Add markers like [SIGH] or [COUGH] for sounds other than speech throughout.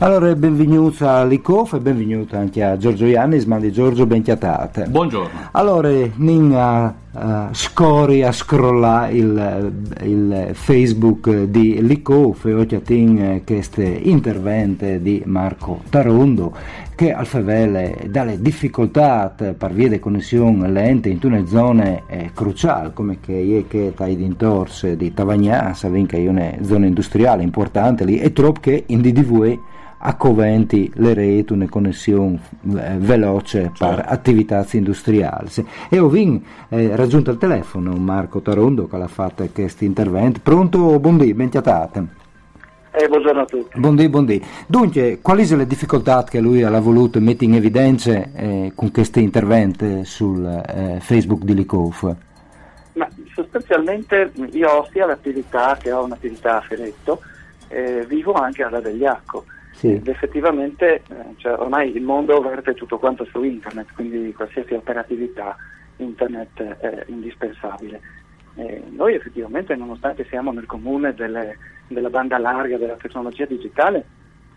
Allora, benvenuti a Licof e benvenuti anche a Giorgio Iannis, ma di Giorgio Benchiatate. Buongiorno. Allora, Nin uh, scori a scrollare il, il, Facebook di Licof e oggi questo intervento di Marco Tarondo che al favele dalle difficoltà per via di connessione lente in alcune zone eh, cruciali come che è che tai dintorsi di Tavagnà, sapete che è una zona industriale importante lì e troppo che in DDV a Coventi le reti, una connessione eh, veloce per certo. attività industriali. E ho eh, raggiunto il telefono Marco Tarondo che ha fatto questo intervento. Pronto? Buondì, bentiatate. Eh, buongiorno a tutti. Buondì, buondì. Dunque, quali sono le difficoltà che lui ha voluto mettere in evidenza eh, con questi interventi sul eh, Facebook di Licof? Ma sostanzialmente io ho sia l'attività che ho un'attività a Feretto, eh, vivo anche alla Degliacco sì. Ed effettivamente eh, cioè, ormai il mondo verte tutto quanto su internet, quindi qualsiasi operatività internet è indispensabile. Eh, noi effettivamente, nonostante siamo nel comune delle, della banda larga della tecnologia digitale,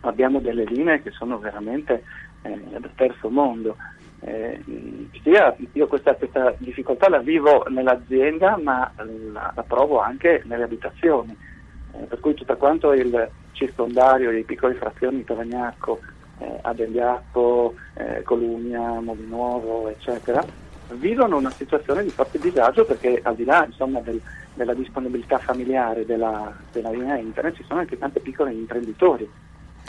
abbiamo delle linee che sono veramente eh, del terzo mondo. Eh, io questa, questa, difficoltà la vivo nell'azienda, ma la, la provo anche nelle abitazioni, eh, per cui tutto quanto il circondario, le piccole frazioni di Tovagnacco, eh, Adegliacco, eh, Colugna, Molinuovo, eccetera, vivono una situazione di forte disagio perché al di là insomma, del, della disponibilità familiare della, della, linea internet ci sono anche tanti piccoli imprenditori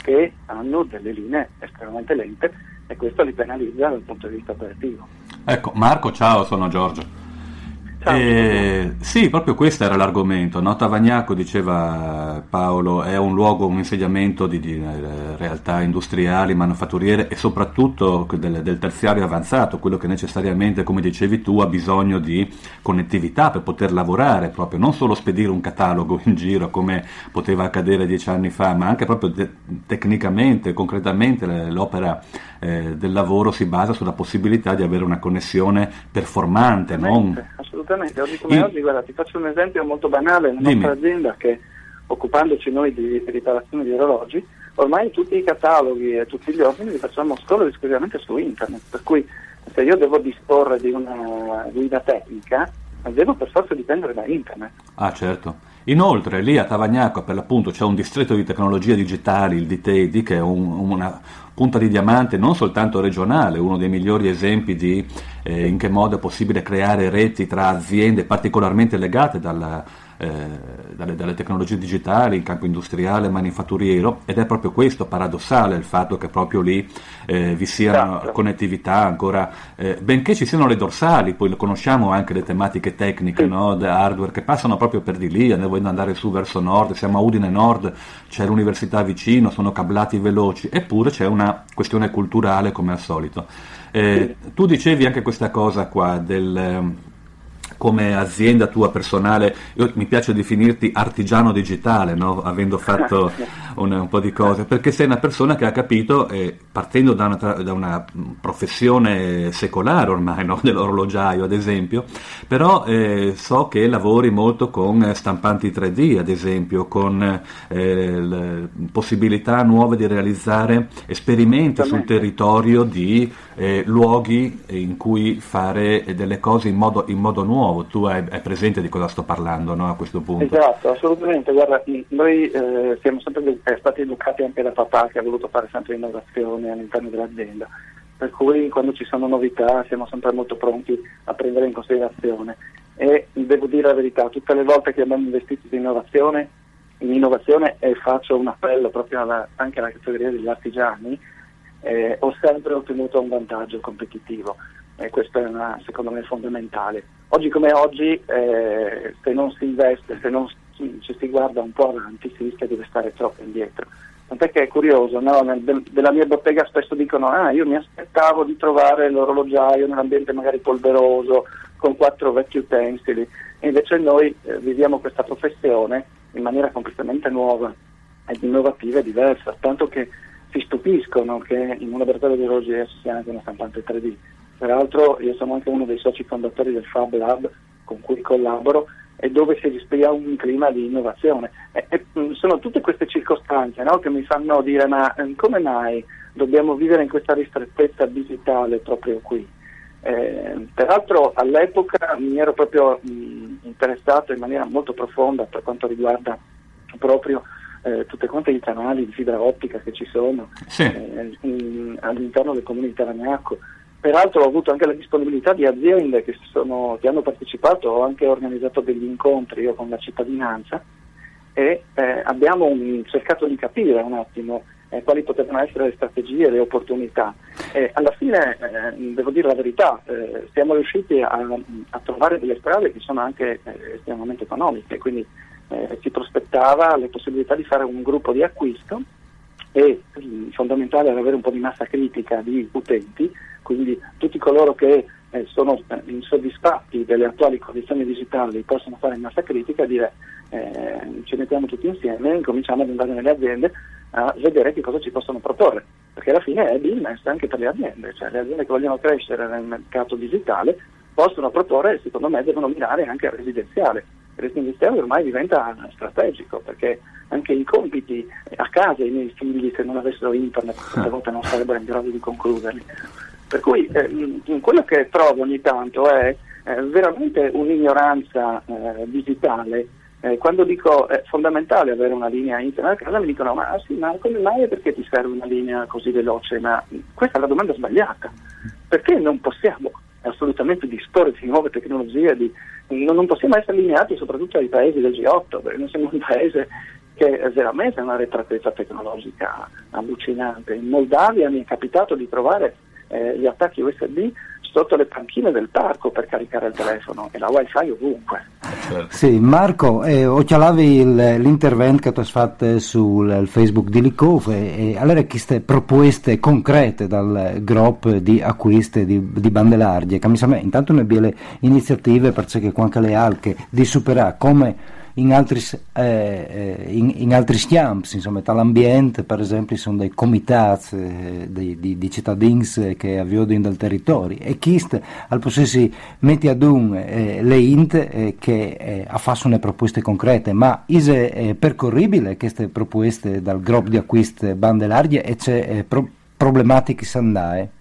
che hanno delle linee estremamente lente e questo li penalizza dal punto di vista operativo. Ecco, Marco, ciao, sono Giorgio. Eh, sì, proprio questo era l'argomento. No? Tavagnacco, diceva Paolo, è un luogo, un insediamento di, di eh, realtà industriali, manufatturiere e soprattutto del, del, terziario avanzato, quello che necessariamente, come dicevi tu, ha bisogno di connettività per poter lavorare proprio, non solo spedire un catalogo in giro come poteva accadere dieci anni fa, ma anche proprio de- tecnicamente, concretamente l'opera eh, del lavoro si basa sulla possibilità di avere una connessione performante. Non... assolutamente. oggi come oggi, guarda, ti faccio un esempio molto banale, la nostra azienda che occupandoci noi di riparazione di orologi, ormai tutti i cataloghi e tutti gli ordini li facciamo solo ed esclusivamente su internet, per cui se io devo disporre di una guida tecnica, devo per forza dipendere da internet. Ah certo. Inoltre lì a Tavagnacco per l'appunto c'è un distretto di tecnologie digitali, il DTEDI, che è un, una punta di diamante non soltanto regionale, uno dei migliori esempi di eh, in che modo è possibile creare reti tra aziende particolarmente legate dalla, dalle, dalle, tecnologie digitali in campo industriale manifatturiero ed è proprio questo paradossale il fatto che proprio lì eh, vi sia certo. connettività ancora, eh, benché ci siano le dorsali, poi conosciamo anche le tematiche tecniche, sì. no, hardware che passano proprio per di lì, noi vogliamo andare su verso nord, siamo a Udine Nord, c'è l'università vicino, sono cablati veloci, eppure c'è una questione culturale come al solito. Eh. Tu dicevi anche questa cosa qua del come azienda tua personale, io, mi piace definirti artigiano digitale, no? avendo fatto [LAUGHS] un, un, po' di cose, perché sei una persona che ha capito, eh, partendo da una, da una, professione secolare ormai, no? [LAUGHS] dell'orologiaio ad esempio, però eh, so che lavori molto con stampanti 3D ad esempio, con eh, possibilità nuove di realizzare esperimenti sul territorio di eh, luoghi in cui fare delle cose in modo, in modo nuovo nuovo, tu hai, hai presente di cosa sto parlando no, a questo punto? Esatto, assolutamente, guarda, noi eh, siamo sempre stati educati anche da papà che ha voluto fare sempre innovazione all'interno dell'azienda, per cui quando ci sono novità siamo sempre molto pronti a prendere in considerazione e devo dire la verità, tutte le volte che abbiamo investito in innovazione, in innovazione e faccio un appello proprio alla, anche alla categoria degli artigiani, eh, ho sempre ottenuto un vantaggio competitivo e questo è una, secondo me fondamentale. Oggi come oggi eh, se non si investe, se non ci, ci si guarda un po' avanti si rischia di restare troppo indietro. Tant'è che è curioso, no? Nel, della mia bottega spesso dicono ah io mi aspettavo di trovare l'orologiaio nell'ambiente magari polveroso, con quattro vecchi utensili, e invece noi eh, viviamo questa professione in maniera completamente nuova ed innovativa e diversa, tanto che si stupiscono che in un laboratorio di orologeria ci sia anche una stampante 3D. Peraltro io sono anche uno dei soci fondatori del Fab Lab con cui collaboro e dove si respira un clima di innovazione. E, e, mm, sono tutte queste circostanze no, che mi fanno dire ma mm, come mai dobbiamo vivere in questa ristrettezza digitale proprio qui? Eh, peraltro all'epoca mi ero proprio mh, mm, interessato in maniera molto profonda per quanto riguarda proprio eh, tutte quante i canali di fibra ottica che ci sono sì. eh, in, all'interno del comune di Taragnacco. Peraltro ho avuto anche la disponibilità di aziende che, sono, che hanno partecipato, ho anche organizzato degli incontri io con la cittadinanza e eh, abbiamo un, cercato di capire un attimo eh, quali potevano essere le strategie, le opportunità. E alla fine, eh, devo dire la verità, eh, siamo riusciti a, a, trovare delle strade che sono anche eh, estremamente economiche, quindi eh, si prospettava la possibilità di fare un gruppo di acquisto e mh, fondamentale era avere un po' di massa critica di utenti, quindi tutti coloro che eh, sono eh, insoddisfatti delle attuali condizioni digitali possono fare massa critica e dire eh, ci mettiamo tutti insieme e cominciamo ad andare nelle aziende a vedere che cosa ci possono proporre, perché alla fine è business anche per le aziende, cioè le aziende che vogliono crescere nel mercato digitale possono proporre, secondo me devono mirare anche al residenziale il residenziale ormai diventa strategico perché anche i compiti a casa i miei figli se non avessero internet queste volte non sarebbero in grado di concluderli. Per cui eh, quello che trovo ogni tanto è eh, veramente un'ignoranza eh, digitale. Eh, quando dico è fondamentale avere una linea internet a casa mi dicono ma sì, ma come mai e perché ti serve una linea così veloce? Ma questa è la domanda sbagliata. Perché non possiamo assolutamente disporre di nuove tecnologie, di, non possiamo essere allineati soprattutto ai paesi del G8, perché noi siamo un paese che veramente ha una retratezza tecnologica allucinante. In Moldavia mi è capitato di trovare eh, gli attacchi USB sotto le panchine del parco per caricare il telefono e la wifi ovunque. Sì, Marco, eh, occhialavi il, l'intervento che tu hai fatto sul Facebook di Licov e, e allora queste proposte concrete dal gruppo di acquisti di, di bande larghe, che mi sembra intanto ne abbiamo le iniziative perché anche le alche di superare come in altri, eh, eh, in, in altri campi, insomma, dall'ambiente per esempio sono dei comitati eh, di, di, di, cittadini che avviano dal territorio e chist al possessi metti ad un eh, le int eh, che eh, affassano proposte concrete, ma è eh, percorribile queste proposte dal gruppo di acquisto bande larghe e c'è eh, pro- problematiche sandae?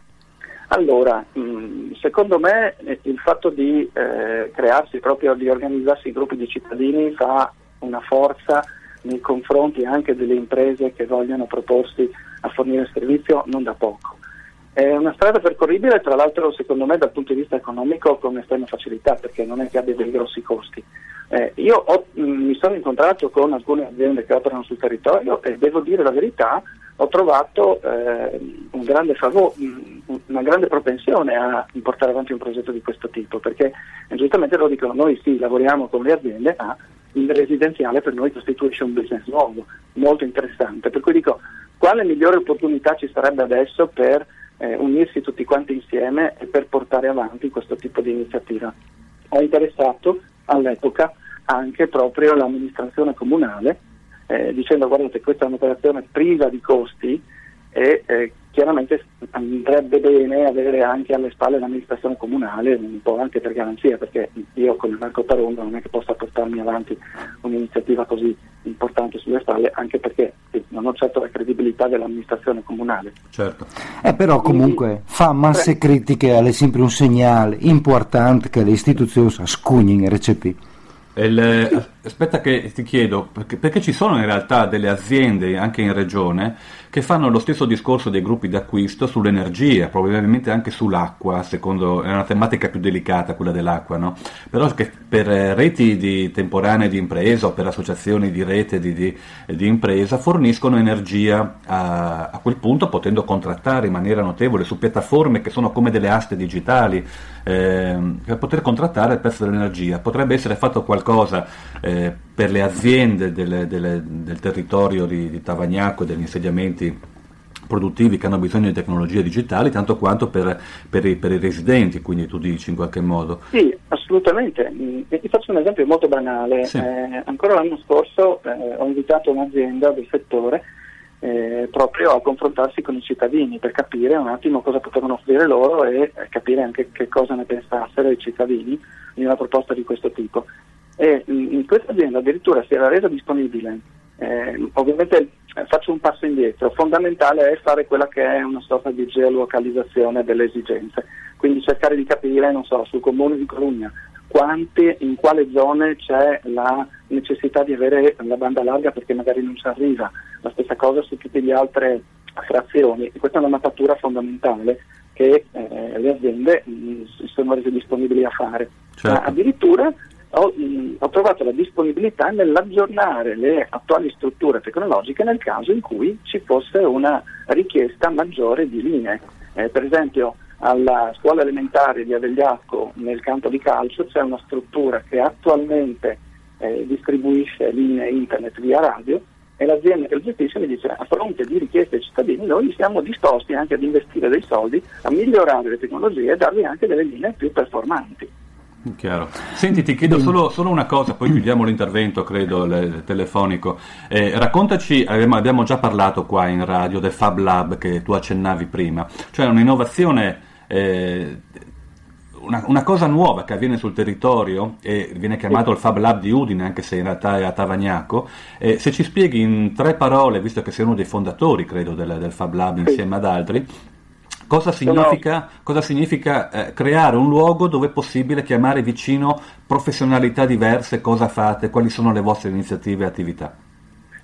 Allora, mm, secondo me eh, il fatto di eh, crearsi proprio, di organizzarsi in gruppi di cittadini fa una forza nei confronti anche delle imprese che vogliono proporsi a fornire servizio non da poco. È una strada percorribile, tra l'altro secondo me dal punto di vista economico con estrema facilità perché non è che abbia dei grossi costi. Eh, io ho, mh, mm, mi sono incontrato con alcune aziende che operano sul territorio e devo dire la verità, ho trovato eh, un grande favore, una grande propensione a portare avanti un progetto di questo tipo, perché eh, giustamente lo dicono, noi sì, lavoriamo con le aziende, ma il residenziale per noi costituisce un business nuovo, molto interessante. Per cui dico, quale migliore opportunità ci sarebbe adesso per eh, unirsi tutti quanti insieme per portare avanti questo tipo di iniziativa? Ho interessato all'epoca anche proprio l'amministrazione comunale eh, dicendo guardate questa è un'operazione priva di costi e eh, chiaramente andrebbe bene avere anche alle spalle l'amministrazione comunale, un po' anche per garanzia, perché io come Marco Tarondo non è che possa portarmi avanti un'iniziativa così importante sulle spalle, anche perché non ho certo la credibilità dell'amministrazione comunale. Certo. Eh, però comunque Quindi, fa masse critiche, è sempre un segnale importante che le istituzioni scugnin RCP. Il, aspetta che ti chiedo, perché, perché, ci sono in realtà delle aziende anche in regione che fanno lo stesso discorso dei gruppi d'acquisto sull'energia, probabilmente anche sull'acqua, secondo è una tematica più delicata quella dell'acqua, no? però che per eh, reti di temporanee di impresa o per associazioni di rete di, di, di impresa forniscono energia a, a, quel punto potendo contrattare in maniera notevole su piattaforme che sono come delle aste digitali eh, per poter contrattare il prezzo dell'energia. Potrebbe essere fatto qualcosa eh, per le aziende delle, delle, del territorio di, di Tavagnacco e degli insediamenti produttivi che hanno bisogno di tecnologie digitali tanto quanto per, per, i, per, i, residenti, quindi tu dici in qualche modo. Sì, assolutamente. Ti faccio un esempio molto banale. Sì. Eh, ancora l'anno scorso eh, ho invitato un'azienda del settore eh, proprio a confrontarsi con i cittadini per capire un attimo cosa potevano offrire loro e capire anche che cosa ne pensassero i cittadini di una proposta di questo tipo e in questa azienda addirittura si era resa disponibile, eh, ovviamente eh, faccio un passo indietro, fondamentale è fare quella che è una sorta di geolocalizzazione delle esigenze, quindi cercare di capire, non so, sul comune di Colugna, quante, in quale zone c'è la necessità di avere la banda larga perché magari non ci arriva, la stessa cosa su tutte le altre frazioni, e questa è una mappatura fondamentale che eh, le aziende mh, mm, sono rese disponibili a fare. Certo. Ma addirittura ho, mh, ho, trovato la disponibilità nell'aggiornare le attuali strutture tecnologiche nel caso in cui ci fosse una richiesta maggiore di linee. Eh, per esempio alla scuola elementare di Avegliacco nel campo di calcio c'è una struttura che attualmente eh, distribuisce linee internet via radio e l'azienda che lo gestisce mi dice a fronte di richieste ai cittadini noi siamo disposti anche ad investire dei soldi, a migliorare le tecnologie e darvi anche delle linee più performanti. Chiaro. Senti, ti chiedo solo, solo, una cosa, poi chiudiamo l'intervento, credo, le, telefonico. Eh, raccontaci, abbiamo, già parlato qua in radio del Fab Lab che tu accennavi prima, cioè un'innovazione, eh, una, una, cosa nuova che avviene sul territorio e viene chiamato il Fab Lab di Udine, anche se in realtà è a Tavagnacco. Eh, se ci spieghi in tre parole, visto che sei uno dei fondatori, credo, del, del Fab Lab insieme ad altri, Cosa significa, cosa significa eh, creare un luogo dove è possibile chiamare vicino professionalità diverse, cosa fate, quali sono le vostre iniziative e attività?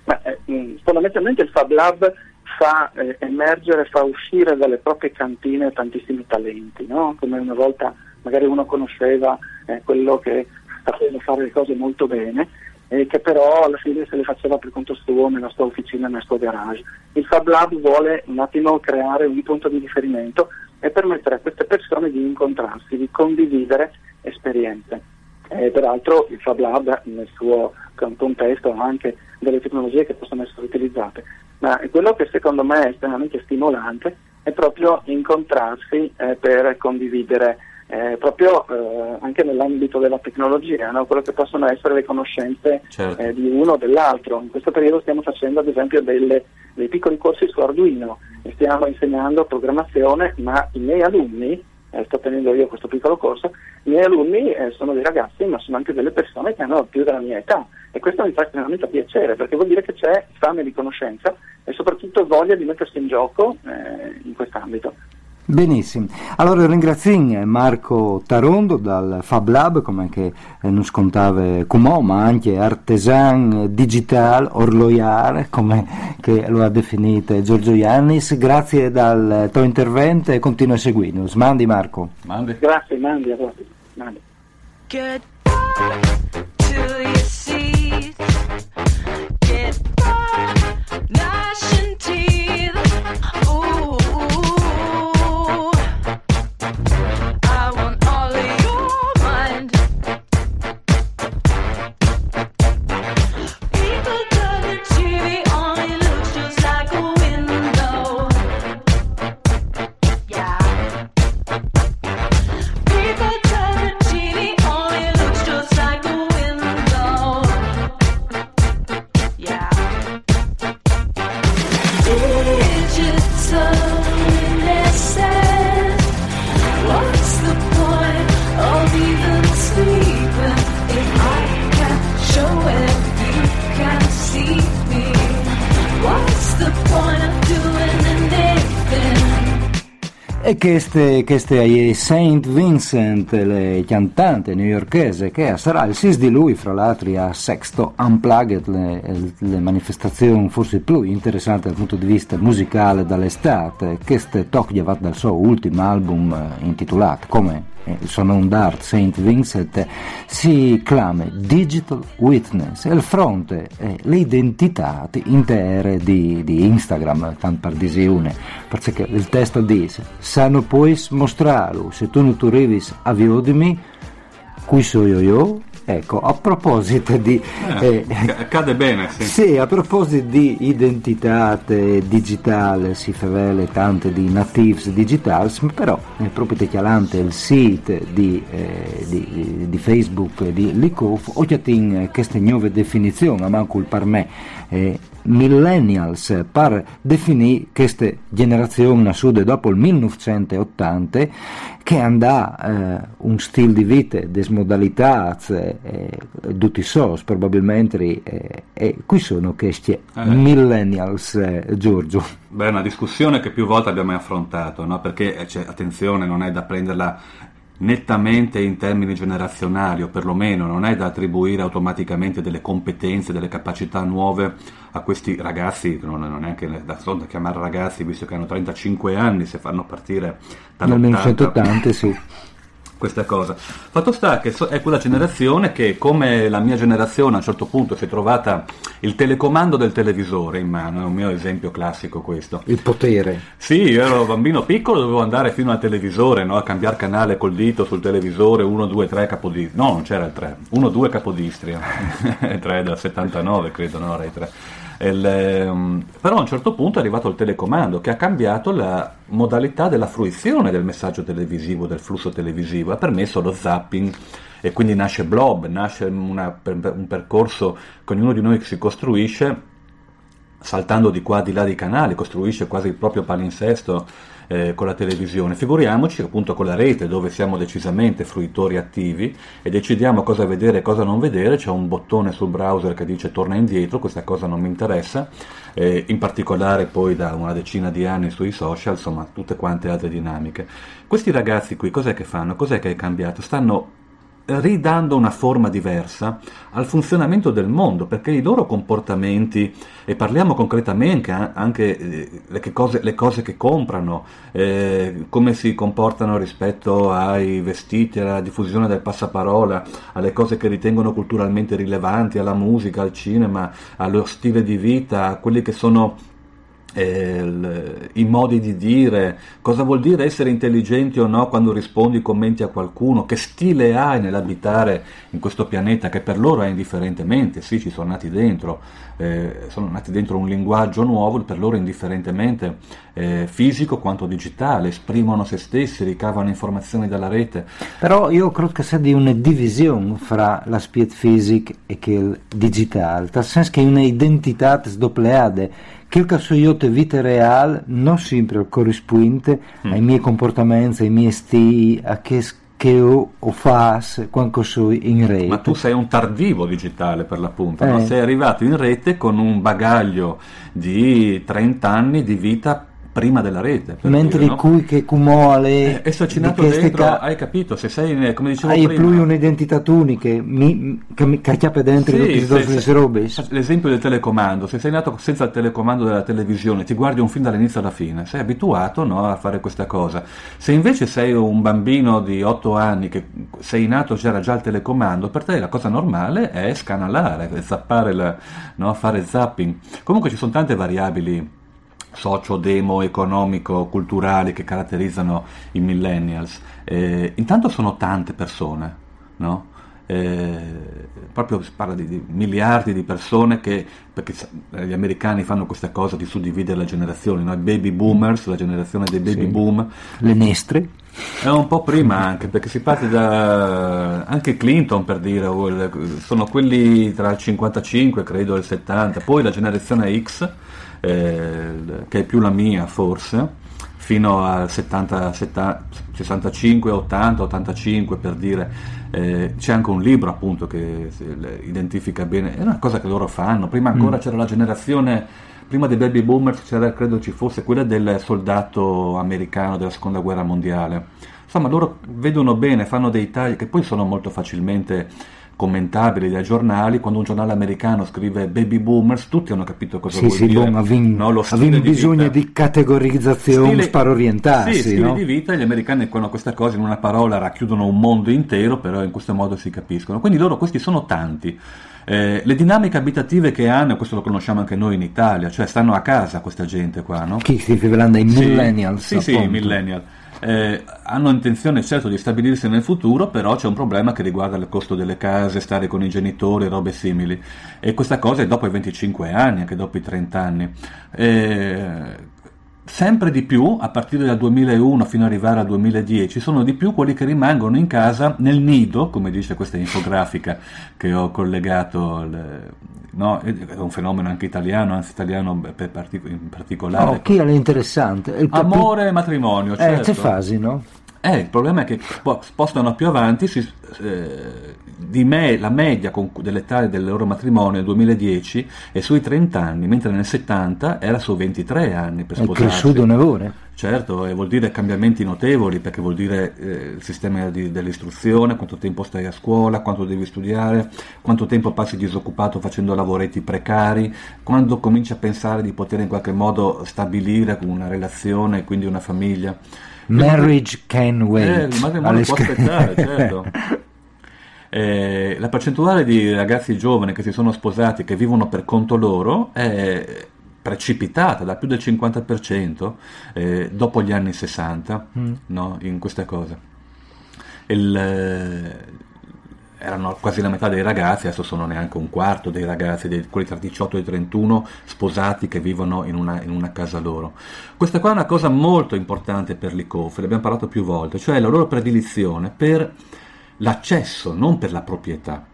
Ma, eh, mm, fondamentalmente il Fab Lab fa eh, emergere, fa uscire dalle proprie cantine tantissimi talenti, no? come una volta magari uno conosceva eh, quello che sapeva fare le cose molto bene eh, che però alla fine se le faceva per conto suo nella sua officina, nel suo garage. Il Fab Lab vuole un attimo creare un punto di riferimento e permettere a queste persone di incontrarsi, di condividere esperienze. Eh, peraltro il Fab Lab nel suo contesto ha anche delle tecnologie che possono essere utilizzate, ma quello che secondo me è estremamente stimolante è proprio incontrarsi eh, per condividere eh, proprio eh, anche nell'ambito della tecnologia, no? quello che possono essere le conoscenze certo. eh, di uno o dell'altro. In questo periodo stiamo facendo ad esempio delle, dei piccoli corsi su Arduino e stiamo insegnando programmazione, ma i miei alunni, eh, sto tenendo io questo piccolo corso, i miei alunni eh, sono dei ragazzi, ma sono anche delle persone che hanno più della mia età e questo mi fa estremamente piacere perché vuol dire che c'è fame di conoscenza e soprattutto voglia di mettersi in gioco eh, in quest'ambito. Benissimo, allora ringrazio Marco Tarondo dal Fab Lab, come che eh, non scontava Cumò, ma anche artesan digital, orloiare, come che lo ha definito Giorgio Iannis. Grazie dal tuo intervento e continua a seguirci. Mandi Marco. Mandi. Grazie, mandi a voi. Mandi. E queste, queste è Saint Vincent, le cantante newyorkese, che sarà il 6 di lui, fra l'altro, a Sexto Unplugged, le, le manifestazioni forse più interessanti dal punto di vista musicale dall'estate. Questo tocca dal suo ultimo album eh, intitolato come eh, suo nome d'arte Saint Vincent si chiama Digital Witness e il fronte è le identità intere di, di Instagram, tanto per dire perché il testo dice non puoi mostrarlo se tu non ti arrivi a vedere qui sono io Ecco, a proposito di... Eh, eh, accade bene, sì. Sì, a proposito di identità digitale, si favele tante di natives digitals, però è proprio chialante il sito di, eh, di, di, Facebook di Likov, ho in queste nuove definizioni, a manco il per me, eh, millennials per definire questa generazione nascita dopo il 1980 che andà eh, un stile di vita, desmodalità, eh, tutti sos probabilmente eh, e qui sono questi eh. millennials eh, Giorgio. Beh, è una discussione che più volte abbiamo affrontato, no? perché eh, attenzione, non è da prenderla nettamente in termini generazionali, o perlomeno non è da attribuire automaticamente delle competenze, delle capacità nuove a questi ragazzi, non è neanche da, da chiamare ragazzi, visto che hanno 35 anni, se fanno partire dal 1980, sì [LAUGHS] questa cosa. Fatto sta che è quella generazione che, come la mia generazione a un certo punto si è trovata il telecomando del televisore in mano, è un mio esempio classico questo. Il potere. Sì, io ero bambino piccolo, dovevo andare fino al televisore, no? a cambiare canale col dito sul televisore, 1, 2, 3 capodistria. No, non c'era il 3, 1, 2 capodistria, 3 dal 79 credo, no, Rai 3. Il, ehm, però a un certo punto è arrivato il telecomando che ha cambiato la modalità della fruizione del messaggio televisivo, del flusso televisivo, ha permesso lo zapping. E quindi nasce Blob, nasce una, un percorso che ognuno di noi si costruisce saltando di qua di là di canali, costruisce quasi il proprio palinsesto eh, con la televisione. Figuriamoci appunto con la rete dove siamo decisamente fruitori attivi e decidiamo cosa vedere e cosa non vedere, c'è un bottone sul browser che dice torna indietro, questa cosa non mi interessa, eh, in particolare poi da una decina di anni sui social, insomma tutte quante altre dinamiche. Questi ragazzi qui cos'è che fanno? Cos'è che è cambiato? Stanno ridando una forma diversa al funzionamento del mondo, perché i loro comportamenti, e parliamo concretamente anche eh, le cose, le cose che comprano, eh, come si comportano rispetto ai vestiti, alla diffusione del passaparola, alle cose che ritengono culturalmente rilevanti, alla musica, al cinema, allo stile di vita, a quelli che sono eh, i modi di dire, cosa vuol dire essere intelligenti o no quando rispondi commenti a qualcuno, che stile hai nell'abitare in questo pianeta che per loro è indifferentemente, sì ci sono nati dentro, eh, sono nati dentro un linguaggio nuovo, per loro indifferentemente eh, fisico quanto digitale, esprimono se stessi, ricavano informazioni dalla rete. Però io credo che sia di una divisione fra la spiet fisic e il digitale, nel senso che è un'identità sdoppiata che io te vita reale non sempre corrisponde mm. ai miei comportamenti, ai miei stili, a che che io o faccio quando sono in rete. Ma tu sei un tardivo digitale per l'appunto, eh. no? sei arrivato in rete con un bagaglio di 30 anni di vita prima della rete. Mentre dire, no? cui che cumole... Eh, socinato dentro, ca- hai capito, se sei, come dicevo hai prima... Hai più un'identità unica, mi, che mi cacchiappe dentro sì, tutte queste robe. L'esempio del telecomando, se sei nato senza il telecomando della televisione, ti guardi un film dall'inizio alla fine, sei abituato no, a fare questa cosa. Se invece sei un bambino di 8 anni che sei nato c'era già il telecomando, per te la cosa normale è scanalare, zappare, la, no, fare zapping. Comunque ci sono tante variabili socio-demo economico-culturali che caratterizzano i millennials. Eh, intanto sono tante persone, no? Eh, proprio si parla di, di, miliardi di persone che, perché gli americani fanno questa cosa di suddividere le generazioni, no? i baby boomers, la generazione dei baby sì. boom. Le nestre. È un po' prima anche, perché si parte da anche Clinton per dire, sono quelli tra il 55 credo e il 70, poi la generazione X eh, che è più la mia forse, fino al 70, 70, 65, 80, 85 per dire, eh, c'è anche un libro appunto che identifica bene, è una cosa che loro fanno, prima ancora mm. c'era la generazione prima dei baby boomers c'era, credo ci fosse quella del soldato americano della seconda guerra mondiale. Insomma, loro vedono bene, fanno dei tagli che poi sono molto facilmente commentabili dai giornali, quando un giornale americano scrive baby boomers, tutti hanno capito cosa sì, vuol sì, dire. Avvin, no, lo avvin bisogno di, di categorizzazione stile, per orientarsi. Sì, stili no? di vita, gli americani con questa cosa in una parola racchiudono un mondo intero, però in questo modo si capiscono. Quindi loro questi sono tanti. Eh, le dinamiche abitative che hanno, questo lo conosciamo anche noi in Italia, cioè stanno a casa questa gente qua, no? Chi si dei Sì, millennials? Sì, sì, i millennial. Eh, hanno intenzione certo di stabilirsi nel futuro, però c'è un problema che riguarda il costo delle case, stare con i genitori, robe simili. E questa cosa è dopo i 25 anni, anche dopo i 30 anni. Eh, sempre di più, a partire dal 2001 fino ad arrivare al 2010, sono di più quelli che rimangono in casa nel nido, come dice questa infografica che ho collegato, al- no, è un fenomeno anche italiano, anzi italiano in particolare. No, chi è l'interessante? Il Amore e matrimonio, Eh, certo. c'è fasi, no? Eh, il problema è che spo- spostano più avanti, si- eh, di me, la media con- dell'età del loro matrimonio nel 2010 è sui 30 anni, mentre nel 70 era su 23 anni per È sposarsi. cresciuto un evore. Certo, e vuol dire cambiamenti notevoli, perché vuol dire eh, il sistema di- dell'istruzione, quanto tempo stai a scuola, quanto devi studiare, quanto tempo passi disoccupato facendo lavoretti precari, quando cominci a pensare di poter in qualche modo stabilire una relazione e quindi una famiglia. Marriage can Eh, wait. il matrimonio può aspettare, [LAUGHS] certo. Eh, la percentuale di ragazzi giovani che si sono sposati, che vivono per conto loro, è precipitata da più del 50% eh, dopo gli anni 60 Mm. no, in queste cose. Il, eh, erano quasi la metà dei ragazzi, adesso sono neanche un quarto dei ragazzi, dei- quelli tra i 18 e i 31 sposati che vivono in una, in una casa loro. Questa qua è una cosa molto importante per l'ICOF, ne abbiamo parlato più volte, cioè la loro predilizione per l'accesso, non per la proprietà.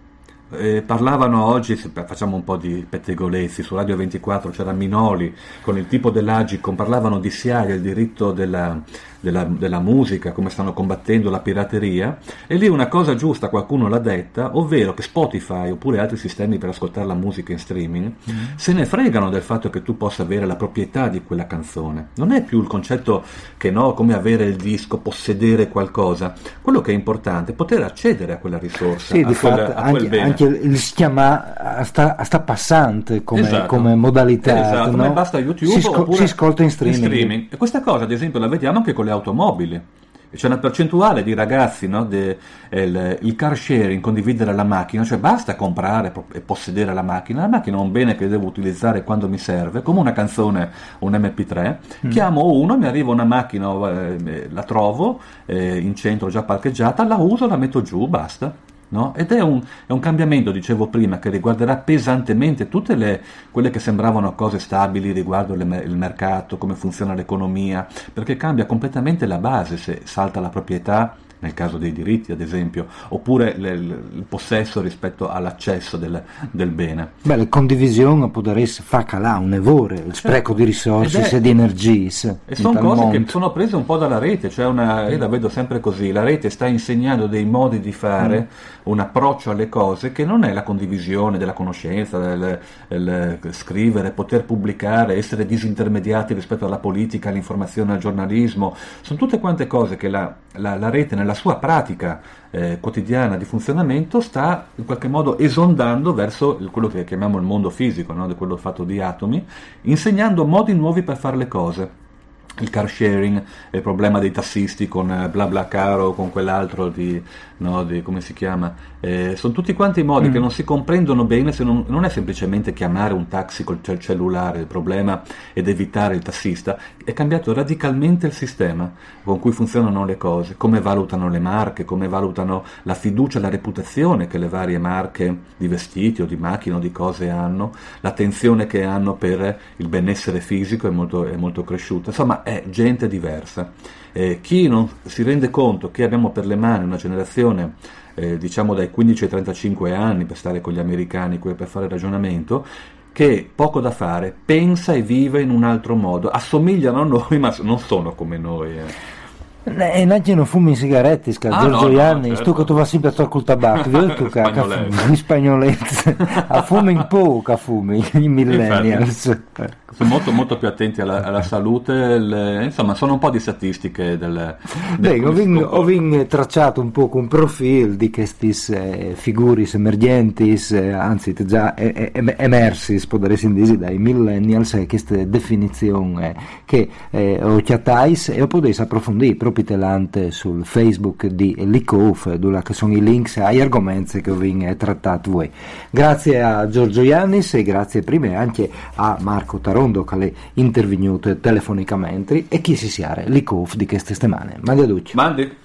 Eh, parlavano oggi, facciamo un po' di pettegolezzi, su Radio 24 c'era Minoli con il tipo dell'Agicom, parlavano di SIAE, il diritto della, della- della musica, come stanno combattendo la pirateria, e lì una cosa giusta qualcuno l'ha detta, ovvero che Spotify oppure altri sistemi per ascoltare la musica in streaming se ne fregano del fatto che tu possa avere la proprietà di quella canzone. Non è più il concetto che no, come avere il disco, possedere qualcosa. Quello che è importante è poter accedere a quella risorsa, Sì, a, quel, fatto a quel anche, bene. anche il si chiama sta, sta passante come, Esatto. come modalità. Esatto, no? ma basta YouTube si, sco- oppure si ascolta in streaming. E questa cosa, ad esempio, la vediamo anche con le automobili. C'è una percentuale di ragazzi, no, de- il, il car sharing, condividere la macchina, cioè basta comprare e possedere la macchina, la macchina è un bene che devo utilizzare quando mi serve, come una canzone, un MP3, Mm. chiamo uno, mi arriva una macchina, eh, la trovo eh, in centro già parcheggiata, la uso, la metto giù, basta. No? Ed è un, è un cambiamento, dicevo prima, che riguarderà pesantemente tutte le, quelle che sembravano cose stabili riguardo le il mercato, come funziona l'economia, perché cambia completamente la base se salta la proprietà, nel caso dei diritti ad esempio, oppure le- il, il possesso rispetto all'accesso del, del bene. Beh, la condivisione può essere fa calare un evore, il spreco di risorse è- e di energie. E sono cose che sono prese un po' dalla rete, cioè una, io la vedo sempre così, la rete sta insegnando dei modi di fare, un approccio alle cose che non è la condivisione della conoscenza, del, del scrivere, poter pubblicare, essere disintermediati rispetto alla politica, all'informazione, al giornalismo, sono tutte quante cose che la, la- la rete nella sua pratica eh, quotidiana di funzionamento sta in qualche modo esondando verso quello che chiamiamo il mondo fisico, no? quello fatto di atomi, insegnando modi nuovi per fare le cose il car sharing, il problema dei tassisti con eh, BlaBlaCar o con quell'altro di, no, di come si chiama, Eh, sono tutti quanti modi che non si comprendono bene se non, non è semplicemente chiamare un taxi col cel- cellulare il problema ed evitare il tassista, è cambiato radicalmente il sistema con cui funzionano le cose, come valutano le marche, come valutano la fiducia la reputazione che le varie marche di vestiti o di macchine o di cose hanno, l'attenzione che hanno per il benessere fisico è molto, è molto cresciuta, insomma è gente diversa. Eh, chi non si rende conto che abbiamo per le mani una generazione eh, diciamo dai 15 ai 35 anni per stare con gli americani, per fare ragionamento, che poco da fare, pensa e vive in un altro modo, assomigliano a noi [LAUGHS] ma non sono come noi. eh. E neanche non fumi sigarette, sca, ah, Giorgio no, Ianni, no, certo. tu che tu vai sempre a col tabacco, io tu che fumi spagnolezze, [LAUGHS] a fumi un po' che fumi, i millennials. Sono molto, molto più attenti alla, alla salute, le, insomma sono un po' di statistiche del... del Beh, ho, ho tracciato un po' un profilo di questi eh, figuris emergenti, eh, anzi già eh, eh, emersi, potresti dire, dai millennials, eh, questa definizione che eh, ho chiatais e ho potuto approfondire capitelante sul Facebook di Licof, dove sono i link ai argomenti che ho trattato voi. Grazie a Giorgio Iannis e grazie prima anche a Marco Tarondo che è intervenuto telefonicamente e chi si siare Licof di queste settimane. Mandi a tutti. Mandi.